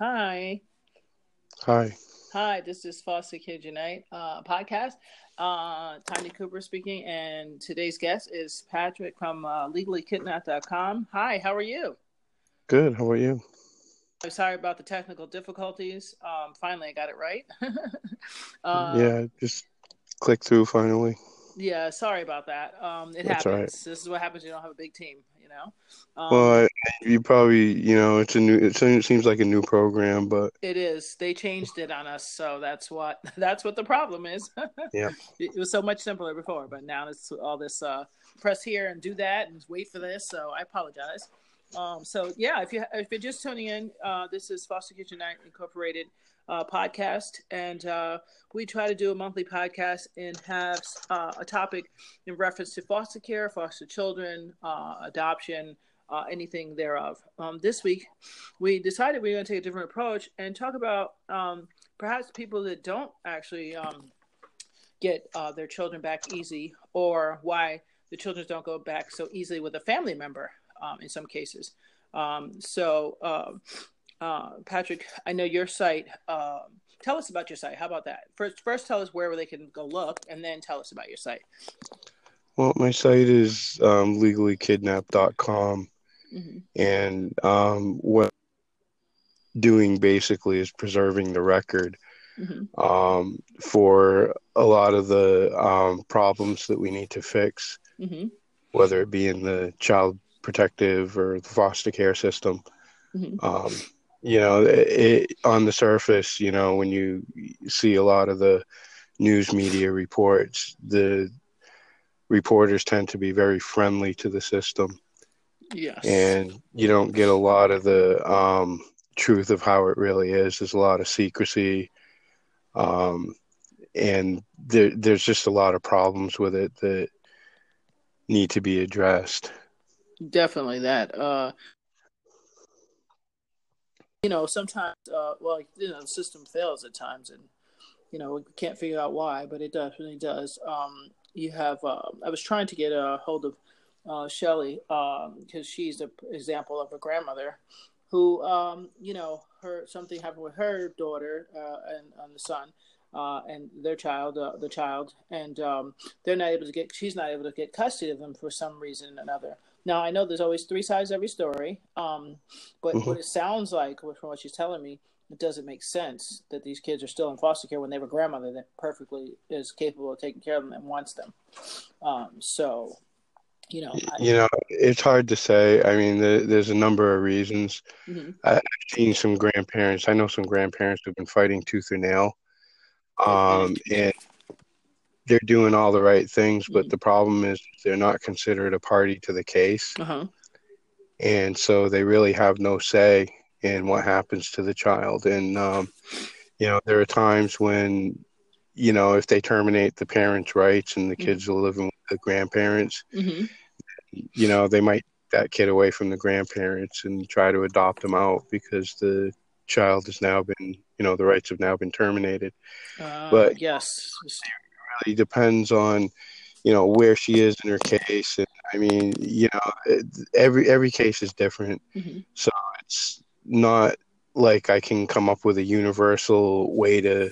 Hi. Hi. Hi, this is Foster Kids United uh, podcast. Uh, Tanya Cooper speaking, and today's guest is Patrick from uh, legallykidnapped.com. Hi, how are you? Good. How are you? I'm sorry about the technical difficulties. Um, finally, I got it right. uh, yeah, just click through finally. Yeah, sorry about that. Um, it That's happens. Right. This is what happens. You don't have a big team, know. Um, well, you probably, you know, it's a new. It seems like a new program, but it is. They changed it on us, so that's what that's what the problem is. yeah, it was so much simpler before, but now it's all this uh, press here and do that and wait for this. So I apologize. Um, so yeah, if you if you're just tuning in, uh, this is Foster Kids United Incorporated uh, podcast, and uh, we try to do a monthly podcast and have uh, a topic in reference to foster care, foster children, uh, adoption, uh, anything thereof. Um, this week, we decided we are going to take a different approach and talk about um, perhaps people that don't actually um, get uh, their children back easy, or why the children don't go back so easily with a family member um, in some cases. Um, so uh, Patrick, I know your site. Uh, tell us about your site. How about that? First, first tell us where they can go look, and then tell us about your site. Well, my site is um, legallykidnapped.com, mm-hmm. and um, what doing basically is preserving the record mm-hmm. um, for a lot of the um, problems that we need to fix, mm-hmm. whether it be in the child protective or the foster care system. Mm-hmm. Um, you know it, on the surface you know when you see a lot of the news media reports the reporters tend to be very friendly to the system. Yes. And you don't get a lot of the um, truth of how it really is. There's a lot of secrecy um, and there, there's just a lot of problems with it that need to be addressed. Definitely that uh you know, sometimes, uh, well, you know, the system fails at times, and you know, we can't figure out why, but it definitely does. Um, you have, uh, I was trying to get a hold of uh, Shelly because um, she's an example of a grandmother who, um, you know, her something happened with her daughter uh, and, and the son. Uh, and their child, uh, the child, and um, they're not able to get. She's not able to get custody of them for some reason or another. Now I know there's always three sides to every story, um, but mm-hmm. what it sounds like from what she's telling me, it doesn't make sense that these kids are still in foster care when they have a grandmother that perfectly is capable of taking care of them and wants them. Um, so, you know, I, you know, it's hard to say. I mean, the, there's a number of reasons. Mm-hmm. I've seen some grandparents. I know some grandparents who've been fighting tooth and nail, um, and they're doing all the right things, but mm-hmm. the problem is they're not considered a party to the case. Uh-huh. And so they really have no say in what happens to the child. And, um, you know, there are times when, you know, if they terminate the parents' rights and the mm-hmm. kids are living with the grandparents, mm-hmm. you know, they might that kid away from the grandparents and try to adopt them out because the child has now been, you know, the rights have now been terminated. Uh, but yes, really depends on you know where she is in her case. And i mean you know every every case is different. Mm-hmm. so it's not like i can come up with a universal way to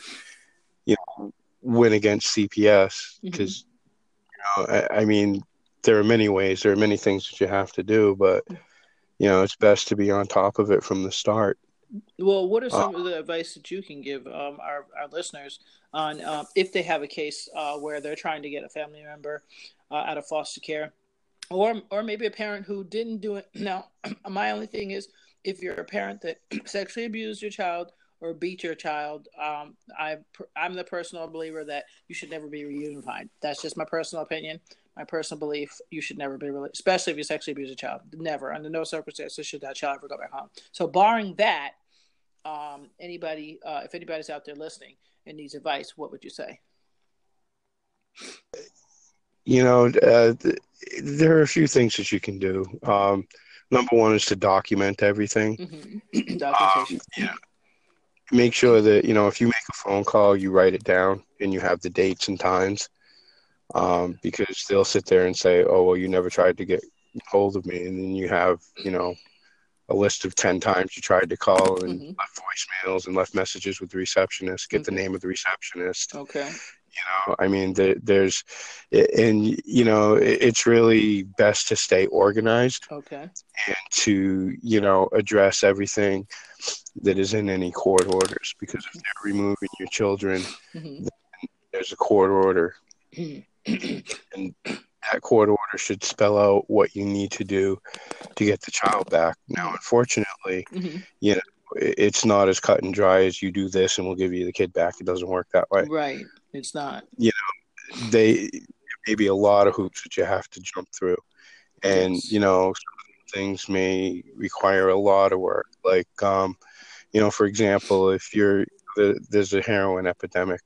you know win against cps because mm-hmm. you know I, I, mean there are many ways there are many things that you have to do but you know it's best to be on top of it from the start well, what are some uh, of the advice that you can give um, our, our listeners on uh, if they have a case uh, where they're trying to get a family member uh, out of foster care, or or maybe a parent who didn't do it? Now, my only thing is if you're a parent that sexually abused your child or beat your child, um, I I'm the personal believer that you should never be reunified. That's just my personal opinion my personal belief, you should never be really, especially if you sexually abuse a child. Never, under no circumstances, should that child ever go back home. So, barring that, um, anybody, uh, if anybody's out there listening and needs advice, what would you say? You know, uh, th- there are a few things that you can do. Um, number one is to document everything. Mm-hmm. Documentation. Um, yeah. Make sure that you know if you make a phone call, you write it down and you have the dates and times um, because they'll sit there and say, "Oh, well, you never tried to get hold of me," and then you have, you know, a list of 10 times you tried to call and mm-hmm. left voicemails and left messages with the receptionist, get okay. the name of the receptionist. Okay. You know, I mean, the, there's, and, you know, it's really best to stay organized. Okay. And to, you know, address everything that is in any court orders because if they're removing your children, mm-hmm. there's a court order. And that court order should spell out what you need to do to get the child back. Now, unfortunately, mm-hmm. you know, it's not as cut and dry as you do this and we'll give you the kid back. It doesn't work that way. Right. It's not. You know, they maybe a lot of hoops that you have to jump through. And, yes. you know, things may require a lot of work. Like, um, you know, for example, if you're there's a heroin epidemic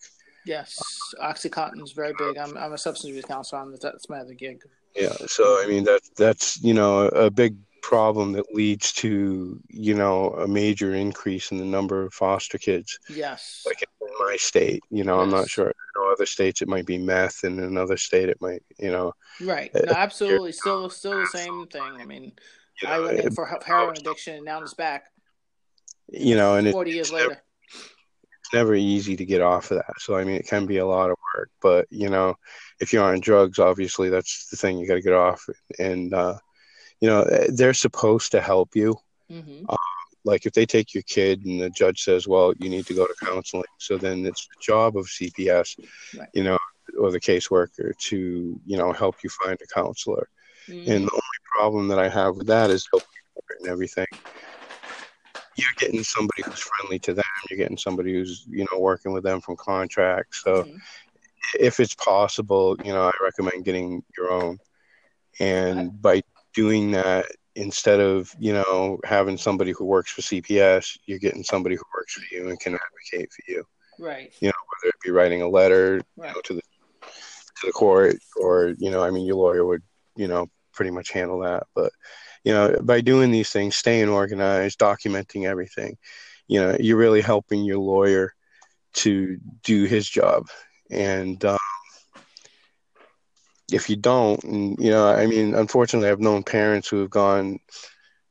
Yes, OxyContin is very big. I'm, I'm a substance abuse counselor. I'm, that's my other gig. Yeah, so I mean that that's you know a big problem that leads to you know a major increase in the number of foster kids. Yes, like in my state, you know, yes. I'm not sure. In other states, it might be meth, and in another state, it might you know. Right. Uh, no, absolutely. Still, still the same thing. I mean, you know, I went in for heroin addiction, and now it's back. You know, and forty years later never easy to get off of that. So I mean, it can be a lot of work. But you know, if you're on drugs, obviously that's the thing you got to get off. And uh, you know, they're supposed to help you. Mm-hmm. Um, like if they take your kid and the judge says, "Well, you need to go to counseling," so then it's the job of CPS, right. you know, or the caseworker to you know help you find a counselor. Mm-hmm. And the only problem that I have with that is and everything you're getting somebody who's friendly to them. You're getting somebody who's you know working with them from contracts. So mm-hmm. if it's possible, you know, I recommend getting your own. And by doing that, instead of you know having somebody who works for CPS, you're getting somebody who works for you and can advocate for you. Right. You know, whether it be writing a letter right. you know, to the to the court, or you know, I mean, your lawyer would you know pretty much handle that, but you know by doing these things staying organized documenting everything you know you're really helping your lawyer to do his job. And um, if you don't and, you know i mean unfortunately i've known parents who have gone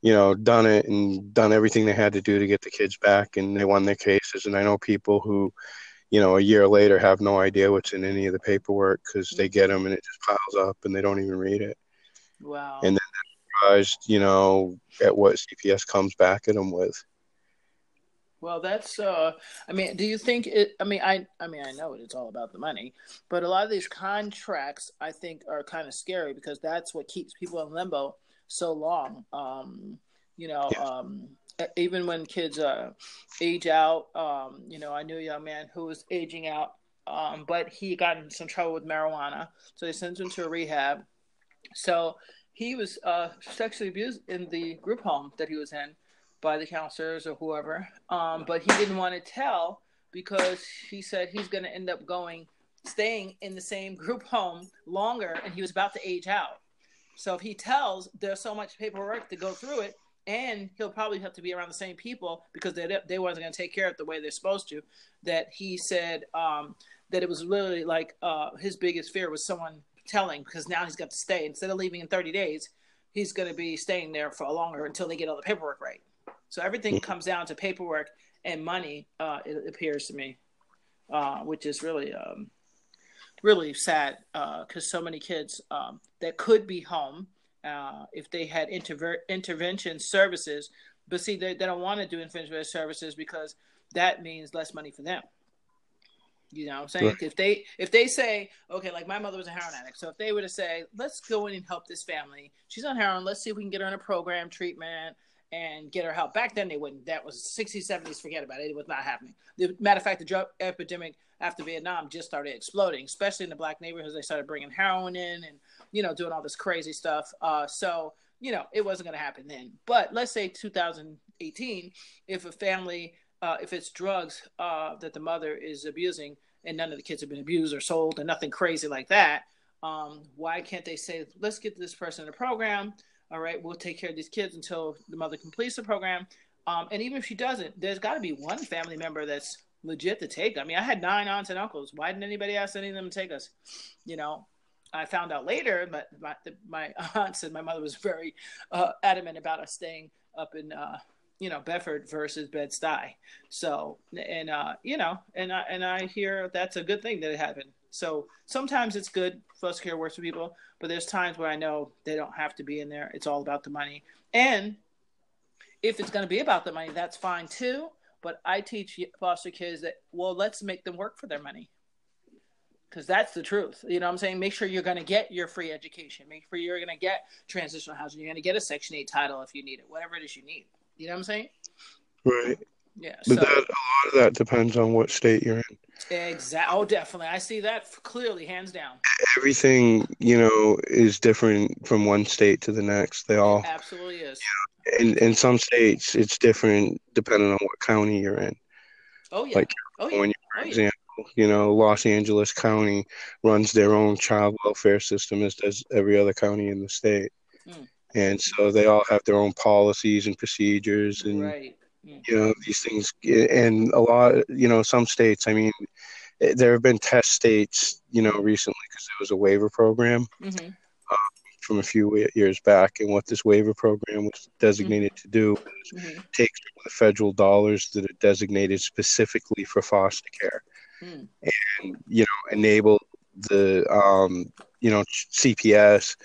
you know done it and done everything they had to do to get the kids back and they won their cases. And i know people who you know a year later have no idea what's in any of the paperwork because they get them and it just piles up and they don't even read it. Wow. And surprised, you know, at what CPS comes back at them with. Well, that's. uh I mean, do you think it? I mean, I. I mean, I know it, it's all about the money, but a lot of these contracts, I think, are kind of scary because that's what keeps people in limbo so long. Um, you know, yeah. um, even when kids uh, age out. Um, you know, I knew a young man who was aging out, um, but he got in some trouble with marijuana, so they sent him to a rehab. So he was uh, sexually abused in the group home that he was in by the counselors or whoever. Um, but he didn't want to tell because he said he's going to end up going, staying in the same group home longer, and he was about to age out. So if he tells, there's so much paperwork to go through it, and he'll probably have to be around the same people because they they wasn't going to take care of it the way they're supposed to. That he said um, that it was literally like uh, his biggest fear was someone telling because now he's got to stay. Instead of leaving in 30 days he's going to be staying there for longer until they get all the paperwork right. So everything comes down to paperwork and money uh, it appears to me uh, which is really um, really sad because uh, so many kids um, that could be home uh, if they had interver- intervention services but see they, they don't want to do intervention services because that means less money for them you know what I'm saying? Right. If they if they say, okay, like my mother was a heroin addict, so if they were to say, let's go in and help this family, she's on heroin, let's see if we can get her in a program treatment and get her help. Back then they wouldn't. That was 60s, 70s, forget about it. It was not happening. The matter of fact, the drug epidemic after Vietnam just started exploding, especially in the black neighborhoods. They started bringing heroin in and, you know, doing all this crazy stuff. Uh, so, you know, it wasn't going to happen then. But let's say 2018, if a family uh, if it's drugs uh, that the mother is abusing and none of the kids have been abused or sold and nothing crazy like that, um, why can't they say, let's get this person in a program? All right, we'll take care of these kids until the mother completes the program. Um, and even if she doesn't, there's got to be one family member that's legit to take. I mean, I had nine aunts and uncles. Why didn't anybody ask any of them to take us? You know, I found out later, but my, my aunt said my mother was very uh, adamant about us staying up in uh, you know Bedford versus Bed Stuy. So and uh, you know, and I and I hear that's a good thing that it happened. So sometimes it's good foster care works for people, but there's times where I know they don't have to be in there. It's all about the money. And if it's going to be about the money, that's fine too. But I teach foster kids that well, let's make them work for their money because that's the truth. You know what I'm saying? Make sure you're going to get your free education. Make sure you're going to get transitional housing. You're going to get a Section 8 title if you need it, whatever it is you need. You know what I'm saying? Right. Yeah. But so, that, a lot of that depends on what state you're in. Exactly. Oh, definitely. I see that clearly, hands down. Everything, you know, is different from one state to the next. They all it absolutely is. You know, in in some states, it's different depending on what county you're in. Oh yeah. Like California, oh, yeah. for example you know, Los Angeles County runs their own child welfare system as does every other county in the state. Mm. And so they all have their own policies and procedures and right. mm. you know these things and a lot you know some states I mean there have been test states you know recently because there was a waiver program mm-hmm. um, from a few years back and what this waiver program was designated mm-hmm. to do was mm-hmm. take the federal dollars that are designated specifically for foster care mm. and you know enable the um, you know CPS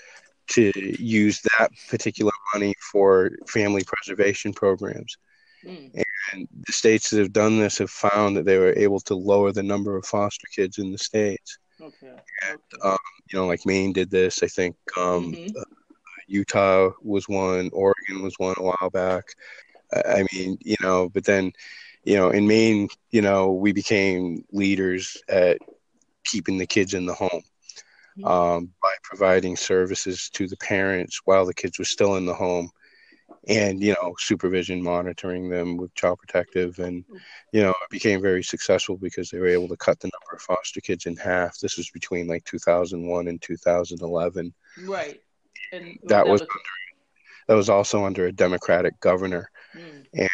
to use that particular money for family preservation programs. Mm. And the states that have done this have found that they were able to lower the number of foster kids in the states. Okay. And, um, you know, like Maine did this. I think um, mm-hmm. uh, Utah was one. Oregon was one a while back. I mean, you know, but then you know, in Maine, you know, we became leaders at keeping the kids in the home. Um, by providing services to the parents while the kids were still in the home and you know supervision monitoring them with child protective. And you know it became very successful because they were able to cut the number of foster kids in half. This was between like 2001 and 2011 right. And that, was, under, that was also under a democratic governor. Mm. and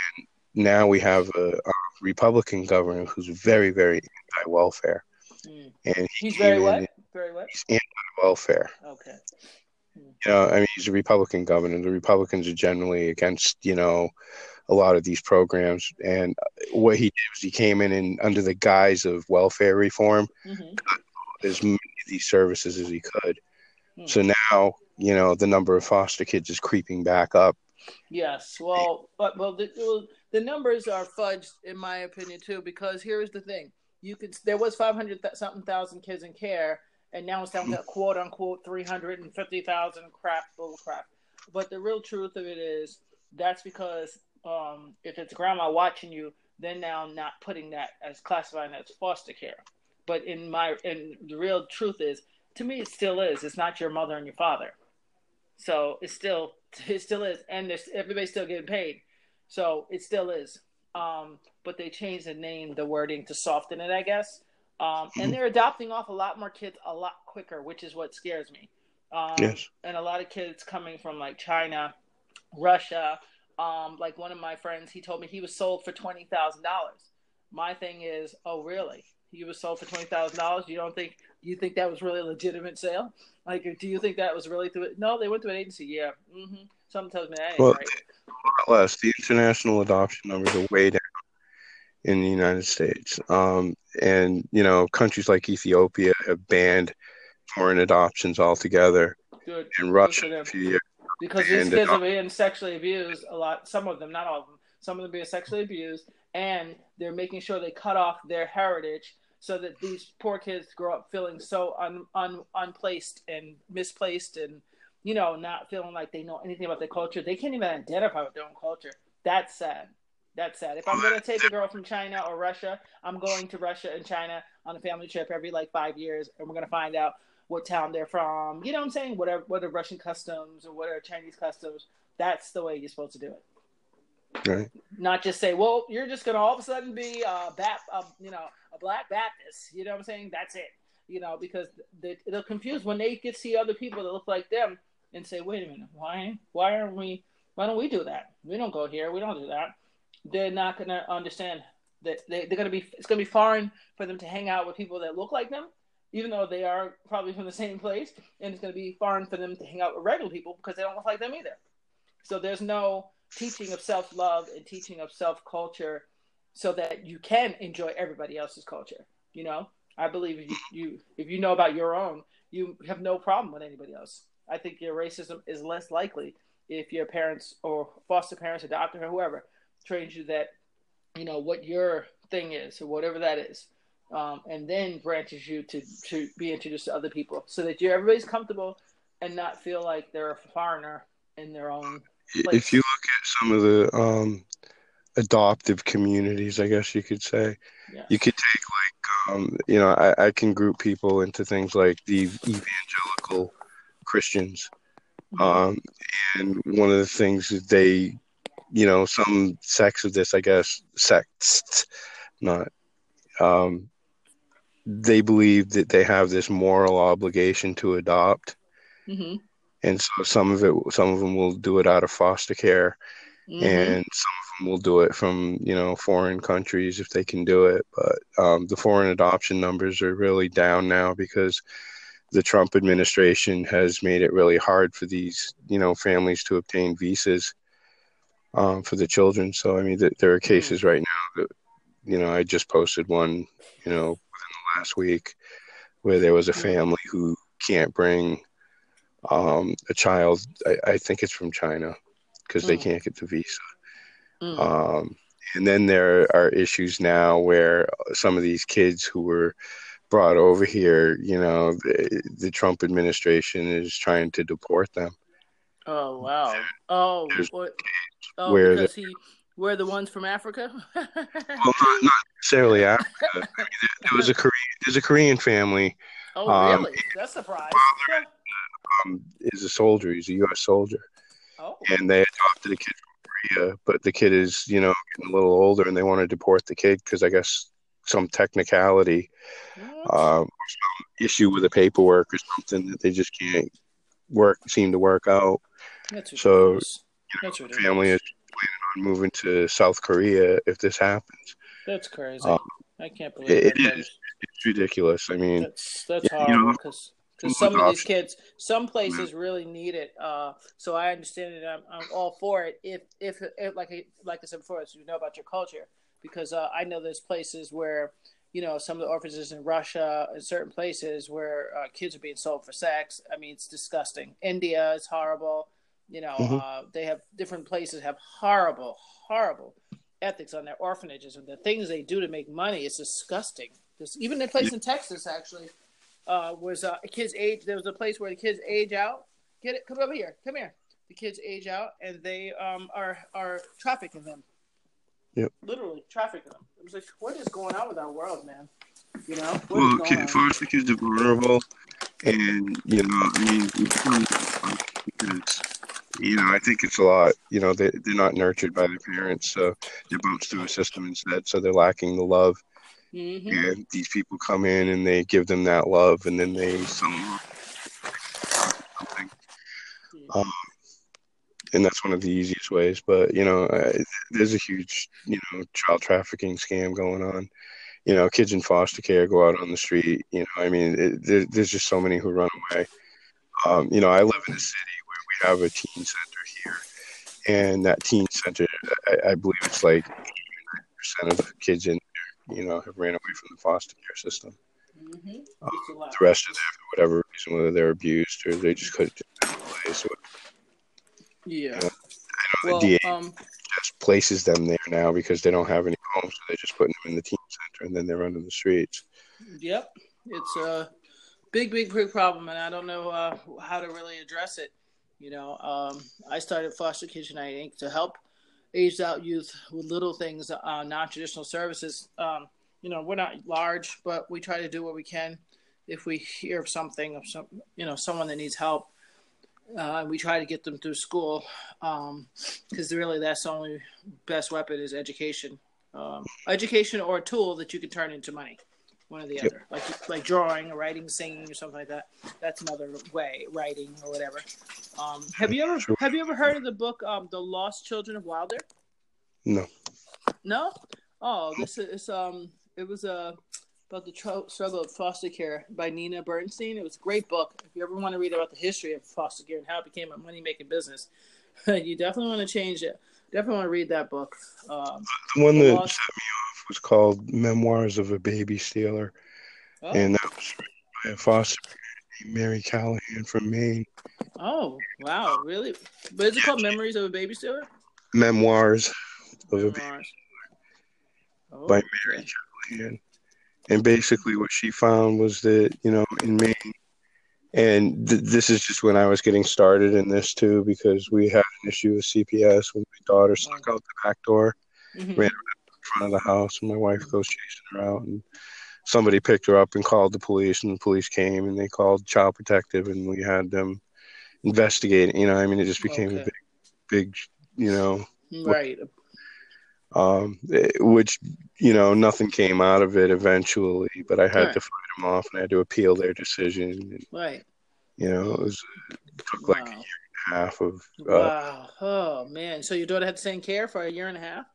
now we have a, a Republican governor who's very, very anti-welfare, mm. and he he's very what? Very what? Anti-welfare. Okay. You know, I mean, he's a Republican governor. The Republicans are generally against, you know, a lot of these programs. And what he did was he came in and under the guise of welfare reform, mm-hmm. cut as many of these services as he could. Mm. So now, you know, the number of foster kids is creeping back up. Yes. Well, but well, the, well the numbers are fudged in my opinion too because here's the thing you could there was five hundred something thousand kids in care and now it's down to quote unquote 350,000 crap bull crap. But the real truth of it is that's because um, if it's grandma watching you then now not putting that as classifying as foster care. But in my and the real truth is to me it still is. It's not your mother and your father. So it still it still is. And there's everybody's still getting paid. So it still is. Um, but they changed the name, the wording to soften it, I guess. Um, and they're adopting off a lot more kids a lot quicker, which is what scares me. Um, yes. And a lot of kids coming from like China, Russia. Um, like one of my friends, he told me he was sold for twenty thousand dollars. My thing is, oh really? You was sold for twenty thousand dollars. You don't think you think that was really a legitimate sale? Like, do you think that was really through it? No, they went to an agency. Yeah. Mm-hmm. Something tells me that ain't well, right less, the international adoption numbers are way down in the United States. Um, and, you know, countries like Ethiopia have banned foreign adoptions altogether. Good. And Russia a few years because these kids are being sexually abused a lot. Some of them, not all of them. Some of them being sexually abused, and they're making sure they cut off their heritage so that these poor kids grow up feeling so un, un, unplaced and misplaced and you know, not feeling like they know anything about their culture. They can't even identify with their own culture. That's sad. That's sad. If I'm going to take a girl from China or Russia, I'm going to Russia and China on a family trip every like five years, and we're going to find out what town they're from. You know what I'm saying? Whatever, what are Russian customs or what are Chinese customs. That's the way you're supposed to do it. Right. Not just say, well, you're just going to all of a sudden be a, bat, a, you know, a black Baptist. You know what I'm saying? That's it. You know, because they, they'll confuse when they get to see other people that look like them and say, wait a minute, why why aren't we why don't we do that? We don't go here, we don't do that. They're not gonna understand that they, they're gonna be it's gonna be foreign for them to hang out with people that look like them, even though they are probably from the same place, and it's gonna be foreign for them to hang out with regular people because they don't look like them either. So there's no teaching of self love and teaching of self culture, so that you can enjoy everybody else's culture. You know, I believe if you, you if you know about your own, you have no problem with anybody else. I think your racism is less likely if your parents or foster parents, adopted or whoever trains you that you know what your thing is or whatever that is um, and then branches you to to be introduced to other people so that you everybody's comfortable and not feel like they're a foreigner in their own place. if you look at some of the um, adoptive communities i guess you could say yes. you could take like um, you know I, I can group people into things like the evangelical christians mm-hmm. um, and one of the things that they you know some sects of this i guess sects not um they believe that they have this moral obligation to adopt mm-hmm. and so some of it some of them will do it out of foster care mm-hmm. and some of them will do it from you know foreign countries if they can do it but um, the foreign adoption numbers are really down now because the Trump administration has made it really hard for these, you know, families to obtain visas um, for the children. So I mean, th- there are hmm. cases right now that you know I just posted one, you know, within the last week where there was a hmm. family who can't bring um, a child. I, I, think it's from China because they hmm. can't get the visa. Mm. Um, and then there are issues now where some of these kids who were brought over here, you know, the, the Trump administration is trying to deport them. Oh wow! Oh, what, oh where because he we're the ones from Africa. well, not, not necessarily Africa. I mean, there, was a Korean. There's a Korean family. Oh, um, really? That's a surprise. Um, is a soldier. He's a U.S. soldier. Oh. And they adopted a kid from Korea, but the kid is, you know, getting a little older, and they want to deport the kid because I guess some technicality, um, some issue with the paperwork or something that they just can't work seem to work out. That's so, you know, family is planning on moving to South Korea if this happens. That's crazy. Um, I can't believe it, it is. It's ridiculous. I mean, that's, that's yeah, horrible because. You know, some of these kids, some places really need it. Uh, so I understand it. I'm, I'm, all for it. If, if, if, like, like I said before, so you know about your culture, because uh, I know there's places where, you know, some of the orphanages in Russia and certain places where uh, kids are being sold for sex. I mean, it's disgusting. India is horrible. You know, mm-hmm. uh, they have different places have horrible, horrible ethics on their orphanages and the things they do to make money. It's disgusting. There's, even a place in Texas actually uh, was uh, kids age. There was a place where the kids age out. Get it? Come over here. Come here. The kids age out and they um, are are trafficking them. Yep. Literally trafficking them. It was like, what is going on with our world, man? You know. well, kid, foster kids are vulnerable, and you know, I mean, because you know, I think it's a lot. You know, they they're not nurtured by their parents, so they're bounced through a system instead. So they're lacking the love. Mm-hmm. And these people come in and they give them that love, and then they something. Um, and that's one of the easiest ways. But you know, uh, there's a huge you know child trafficking scam going on. You know, kids in foster care go out on the street. You know, I mean, it, there, there's just so many who run away. Um, you know, I live in a city have a teen center here, and that teen center, I, I believe it's like percent of the kids in there, you know, have ran away from the foster care system. Mm-hmm. Um, the rest of them, for whatever reason, whether they're abused or they just couldn't get away. So yeah. Uh, well, the DA um, just places them there now because they don't have any homes, so they're just putting them in the teen center, and then they're running the streets. Yep, it's a big, big, big problem, and I don't know uh, how to really address it. You know, um, I started Foster Kids United Inc. to help aged out youth with little things, uh, non-traditional services. Um, you know, we're not large, but we try to do what we can. If we hear of something of some, you know, someone that needs help, uh, we try to get them through school because um, really that's the only best weapon is education. Um, education or a tool that you can turn into money, one or the yep. other, like like drawing or writing, singing or something like that. That's another way, writing or whatever. Um, have you ever have you ever heard of the book um, "The Lost Children of Wilder"? No. No. Oh, this is um. It was a about the tr- struggle of foster care by Nina Bernstein. It was a great book. If you ever want to read about the history of foster care and how it became a money making business, you definitely want to change it. definitely want to read that book. Um, the one that Lost... set me off was called Memoirs of a Baby Stealer, oh. and that was written by a foster named Mary Callahan from Maine. Oh wow, really? But is it called Memories of a Baby Stealer? Memoirs of Memoirs. a Baby oh, by Mary okay. Callahan. And basically, what she found was that you know in Maine and th- this is just when I was getting started in this too, because we had an issue with CPS when my daughter snuck out the back door, mm-hmm. ran around front of the house, and my wife goes chasing her out, and somebody picked her up and called the police, and the police came and they called child protective, and we had them investigate. You know, I mean, it just became okay. a big, big, you know, right. Um, which you know, nothing came out of it eventually, but I had right. to fight them off and I had to appeal their decision. And, right. You know, it was it took wow. like a year and a half of. Uh, wow. Oh man! So your daughter had the same care for a year and a half.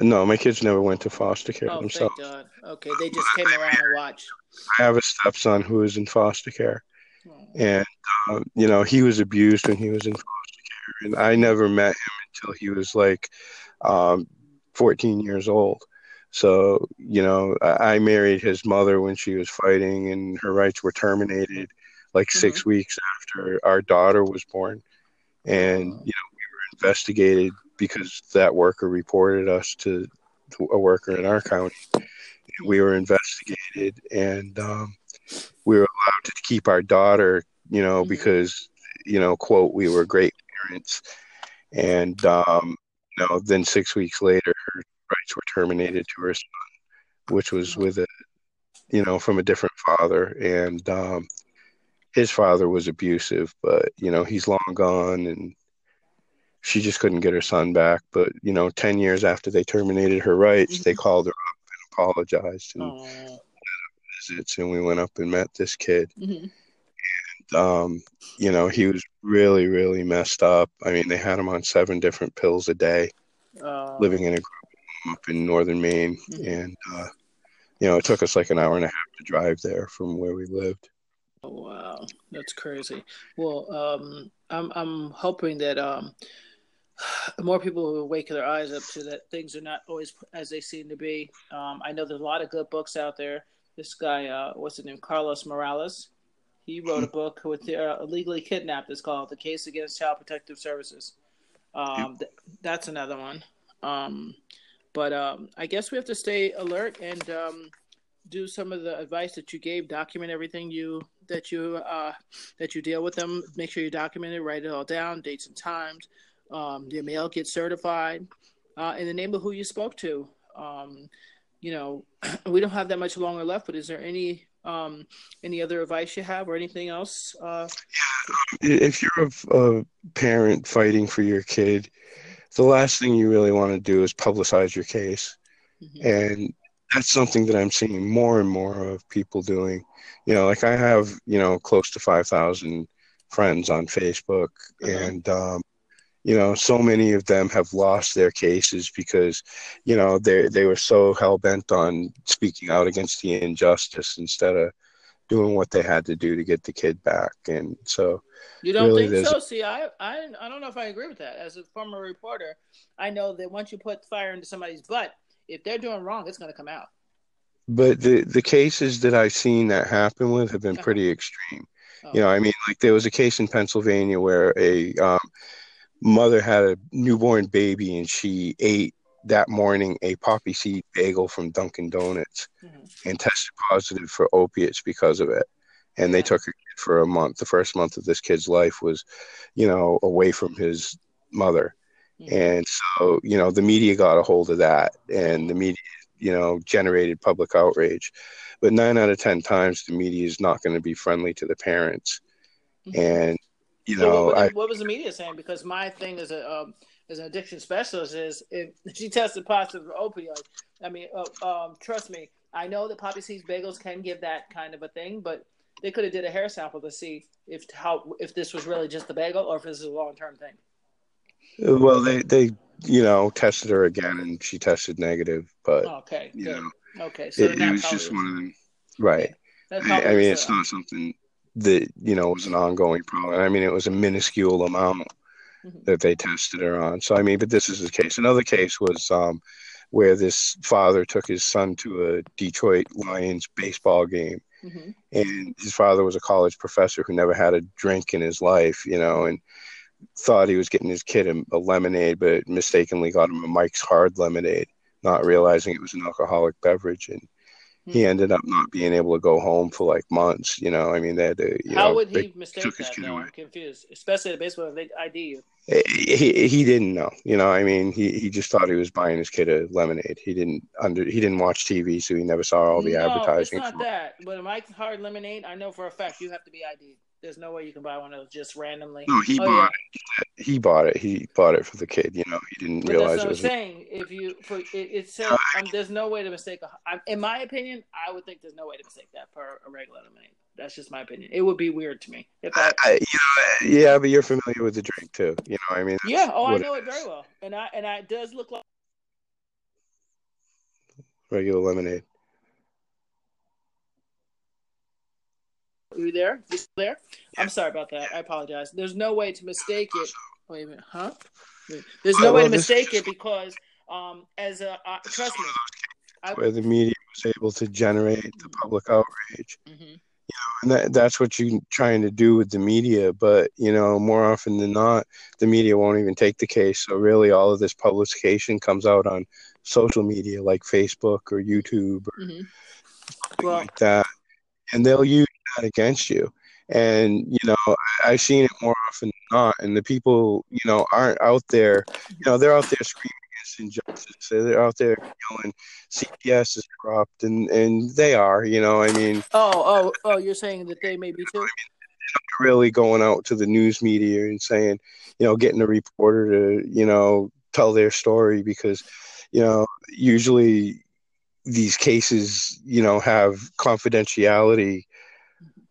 No, my kids never went to foster care oh, themselves. Thank God. Okay, they just came around and watched. I have a stepson who is in foster care, oh. and uh, you know he was abused when he was in foster care, and I never met him until he was like um, 14 years old. So, you know, I married his mother when she was fighting, and her rights were terminated like mm-hmm. six weeks after our daughter was born. And, you know, we were investigated because that worker reported us to a worker in our county. We were investigated, and um, we were allowed to keep our daughter, you know, mm-hmm. because, you know, quote, we were great parents. And, um, you know, then six weeks later, her rights were terminated to her son, which was with a, you know, from a different father, and um, his father was abusive, but you know, he's long gone, and she just couldn't get her son back. But you know, ten years after they terminated her rights, mm-hmm. they called her up and apologized and visits, and we went up and met this kid. Mm-hmm um, you know, he was really, really messed up. I mean, they had him on seven different pills a day, uh, living in a group up in northern Maine, mm-hmm. and uh, you know, it took us like an hour and a half to drive there from where we lived. Oh, wow, that's crazy. Well, um, I'm I'm hoping that um, more people will wake their eyes up to that things are not always as they seem to be. Um, I know there's a lot of good books out there. This guy, uh, what's his name, Carlos Morales he wrote a book with uh, illegally kidnapped. It's called "The Case Against Child Protective Services." Um, th- that's another one. Um, but um, I guess we have to stay alert and um, do some of the advice that you gave. Document everything you that you uh, that you deal with them. Make sure you document it. Write it all down, dates and times. Um, your mail gets certified uh, in the name of who you spoke to. Um, you know, we don't have that much longer left. But is there any um, any other advice you have or anything else? Uh, if you're a, a, parent fighting for your kid, the last thing you really want to do is publicize your case. Mm-hmm. And that's something that I'm seeing more and more of people doing. You know, like I have, you know, close to 5,000 friends on Facebook. Uh-huh. And, um, you know so many of them have lost their cases because you know they they were so hell bent on speaking out against the injustice instead of doing what they had to do to get the kid back. And so you don't really think so? See I, I i don't know if i agree with that. As a former reporter i know that once you put fire into somebody's butt if they're doing wrong it's going to come out. But the the cases that i've seen that happen with have been uh-huh. pretty extreme. Oh. you know i mean like there was a case in pennsylvania where a um, mother had a newborn baby and she ate that morning a poppy seed bagel from Dunkin' Donuts mm-hmm. and tested positive for opiates because of it. And they took her for a month. The first month of this kid's life was, you know, away from his mother. Mm-hmm. And so, you know, the media got a hold of that and the media, you know, generated public outrage. But nine out of 10 times, the media is not going to be friendly to the parents. Mm-hmm. And you know, what, I, what, was the media saying? Because my thing as a um, as an addiction specialist is if she tested positive for opioid. I mean, uh, um, trust me, I know that poppy seeds bagels can give that kind of a thing, but they could have did a hair sample to see if how if this was really just the bagel or if this is a long term thing. Well, they they you know tested her again and she tested negative, but okay, you good. know, okay, so it, it was just one of them, right? I, I mean, it's not something that you know was an ongoing problem. I mean, it was a minuscule amount, mm-hmm. that they tested her on. So I mean, but this is the case. Another case was um, where this father took his son to a Detroit Lions baseball game, mm-hmm. and his father was a college professor who never had a drink in his life, you know, and thought he was getting his kid a, a lemonade, but mistakenly got him a Mike's Hard lemonade, not realizing it was an alcoholic beverage, and he hmm. ended up not being able to go home for like months. You know, I mean, they had to. How know, would he mistake that? Though? I'm confused, especially the baseball they ID you. He he didn't know. You know, I mean, he, he just thought he was buying his kid a lemonade. He didn't under he didn't watch TV, so he never saw all the no, advertising. it's not that. But a Mike's Hard Lemonade, I know for a fact you have to be ID'd. There's no way you can buy one of those just randomly. No, he oh, bought yeah. it. He bought it. He bought it for the kid. You know, he didn't but realize that's what it was. I'm saying if you, for, it, it says um, there's no way to mistake. A, in my opinion, I would think there's no way to mistake that for a regular lemonade. That's just my opinion. It would be weird to me if I, I you know, yeah, but you're familiar with the drink too. You know, I mean, yeah. Oh, I know it, it very well, and I and I, it does look like regular lemonade. You there? You there? I'm sorry about that. I apologize. There's no way to mistake it. Wait a minute, huh? There's no way to mistake it because, um, as a uh, trust me, I, where the media was able to generate the public outrage. Mm-hmm. You know, and that, that's what you're trying to do with the media. But you know, more often than not, the media won't even take the case. So really, all of this publication comes out on social media like Facebook or YouTube or mm-hmm. well, like that, and they'll use that against you. And you know, I've seen it more often than not. And the people, you know, aren't out there. You know, they're out there screaming against injustice. They're out there yelling, "CPS is corrupt," and and they are. You know, I mean. Oh, oh, oh! You're saying that they may be too. I mean, really going out to the news media and saying, you know, getting a reporter to, you know, tell their story because, you know, usually these cases, you know, have confidentiality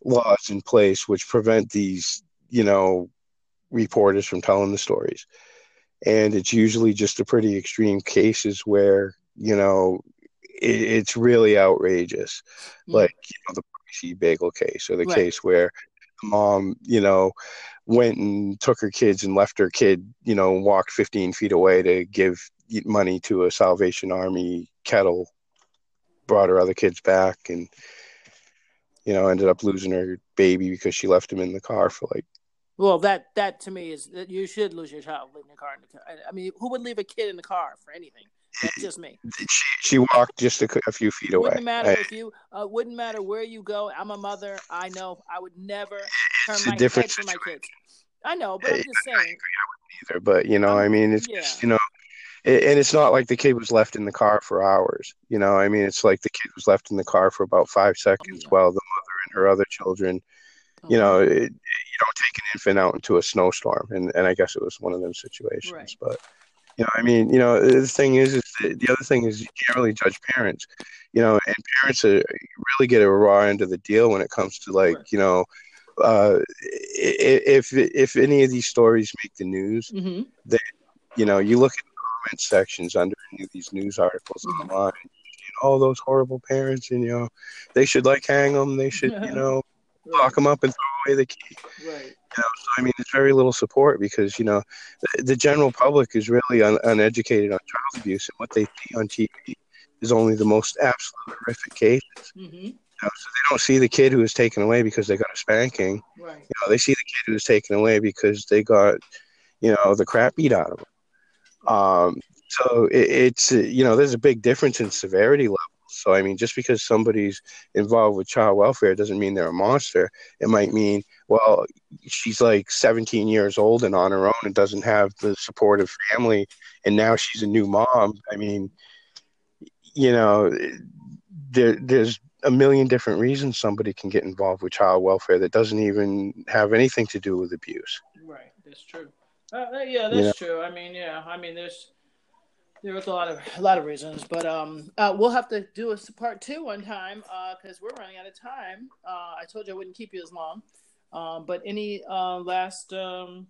laws in place which prevent these, you know, reporters from telling the stories. And it's usually just the pretty extreme cases where, you know, it, it's really outrageous. Mm-hmm. Like, you know, the Pricey Bagel case or the right. case where mom, you know, went and took her kids and left her kid, you know, walked 15 feet away to give money to a Salvation Army kettle, brought her other kids back and you know, ended up losing her baby because she left him in the car for like. Well, that that to me is that you should lose your child leaving the car in the car. I mean, who would leave a kid in the car for anything? That's just me. She, she walked just a, a few feet away. Wouldn't matter I, if you. Uh, wouldn't matter where you go. I'm a mother. I know. I would never turn my head for my kids. I know, but I'm just saying. I agree. I wouldn't either, but you know, I mean, it's yeah. just you know, and it's not like the kid was left in the car for hours. You know, I mean, it's like the kid was left in the car for about five seconds oh, yeah. while the mother and her other children, oh, you know, it, you don't take an infant out into a snowstorm, and and I guess it was one of them situations. Right. But you know, I mean, you know, the thing is, is the other thing is you can't really judge parents. You know, and parents are, really get a raw end of the deal when it comes to like, right. you know. Uh, if if any of these stories make the news, mm-hmm. then you know you look at comment sections under any of these news articles mm-hmm. online. You know, all those horrible parents, and you know, they should like hang them. They should, you know, right. lock them up and throw away the key. Right. You know, so I mean, there's very little support because you know, the, the general public is really un- uneducated on child abuse, and what they see on TV is only the most absolute horrific cases. Mm-hmm. You know, so they don't see the kid who was taken away because they got a spanking. Right. You know, they see the kid who was taken away because they got, you know, the crap beat out of them. Um, so it, it's you know there's a big difference in severity levels. So I mean, just because somebody's involved with child welfare doesn't mean they're a monster. It might mean well she's like 17 years old and on her own and doesn't have the supportive family, and now she's a new mom. I mean, you know, there there's a million different reasons somebody can get involved with child welfare that doesn't even have anything to do with abuse. Right, that's true. Uh, uh, yeah, that's know? true. I mean, yeah, I mean, there's there's a lot of a lot of reasons, but um, uh, we'll have to do a part two one time because uh, we're running out of time. Uh, I told you I wouldn't keep you as long. Um, but any uh, last um,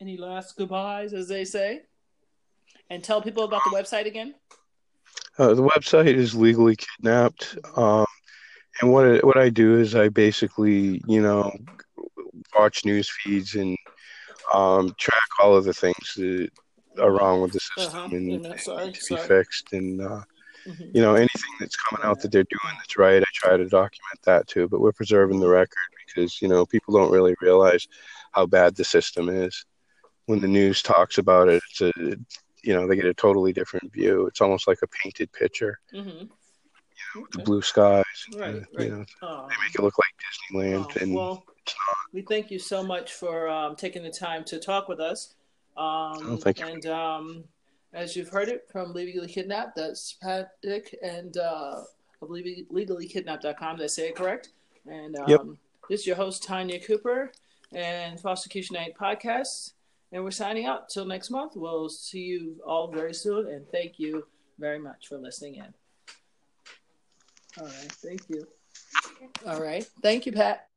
any last goodbyes, as they say, and tell people about the website again. Uh, the website is legally kidnapped, um, and what it, what I do is I basically you know watch news feeds and um, track all of the things that are wrong with the system Uh-huh. and Yeah, sorry, need to be fixed. And uh, Mhm. you know, anything that's coming out that they're doing that's right, I try to document that too. But we're preserving the record because you know people don't really realize how bad the system is. When the news talks about it, it's a you know they get a totally different view. It's almost like a painted picture, Mhm. the blue skies. Right, uh, right. You know, they make it look like Disneyland, Oh, and well, we thank you so much for um, taking the time to talk with us. Um, Oh, thank you. And um, as you've heard it from Legally Kidnapped, that's Patrick and uh, of Leg- legallykidnapped.com. Did I say it correct? And um, Yep. this is your host, Tanya Cooper, and Prosecution Night Podcast. And we're signing out till next month. We'll see you all very soon. And thank you very much for listening in. All right. Thank you. All right. Thank you, Pat.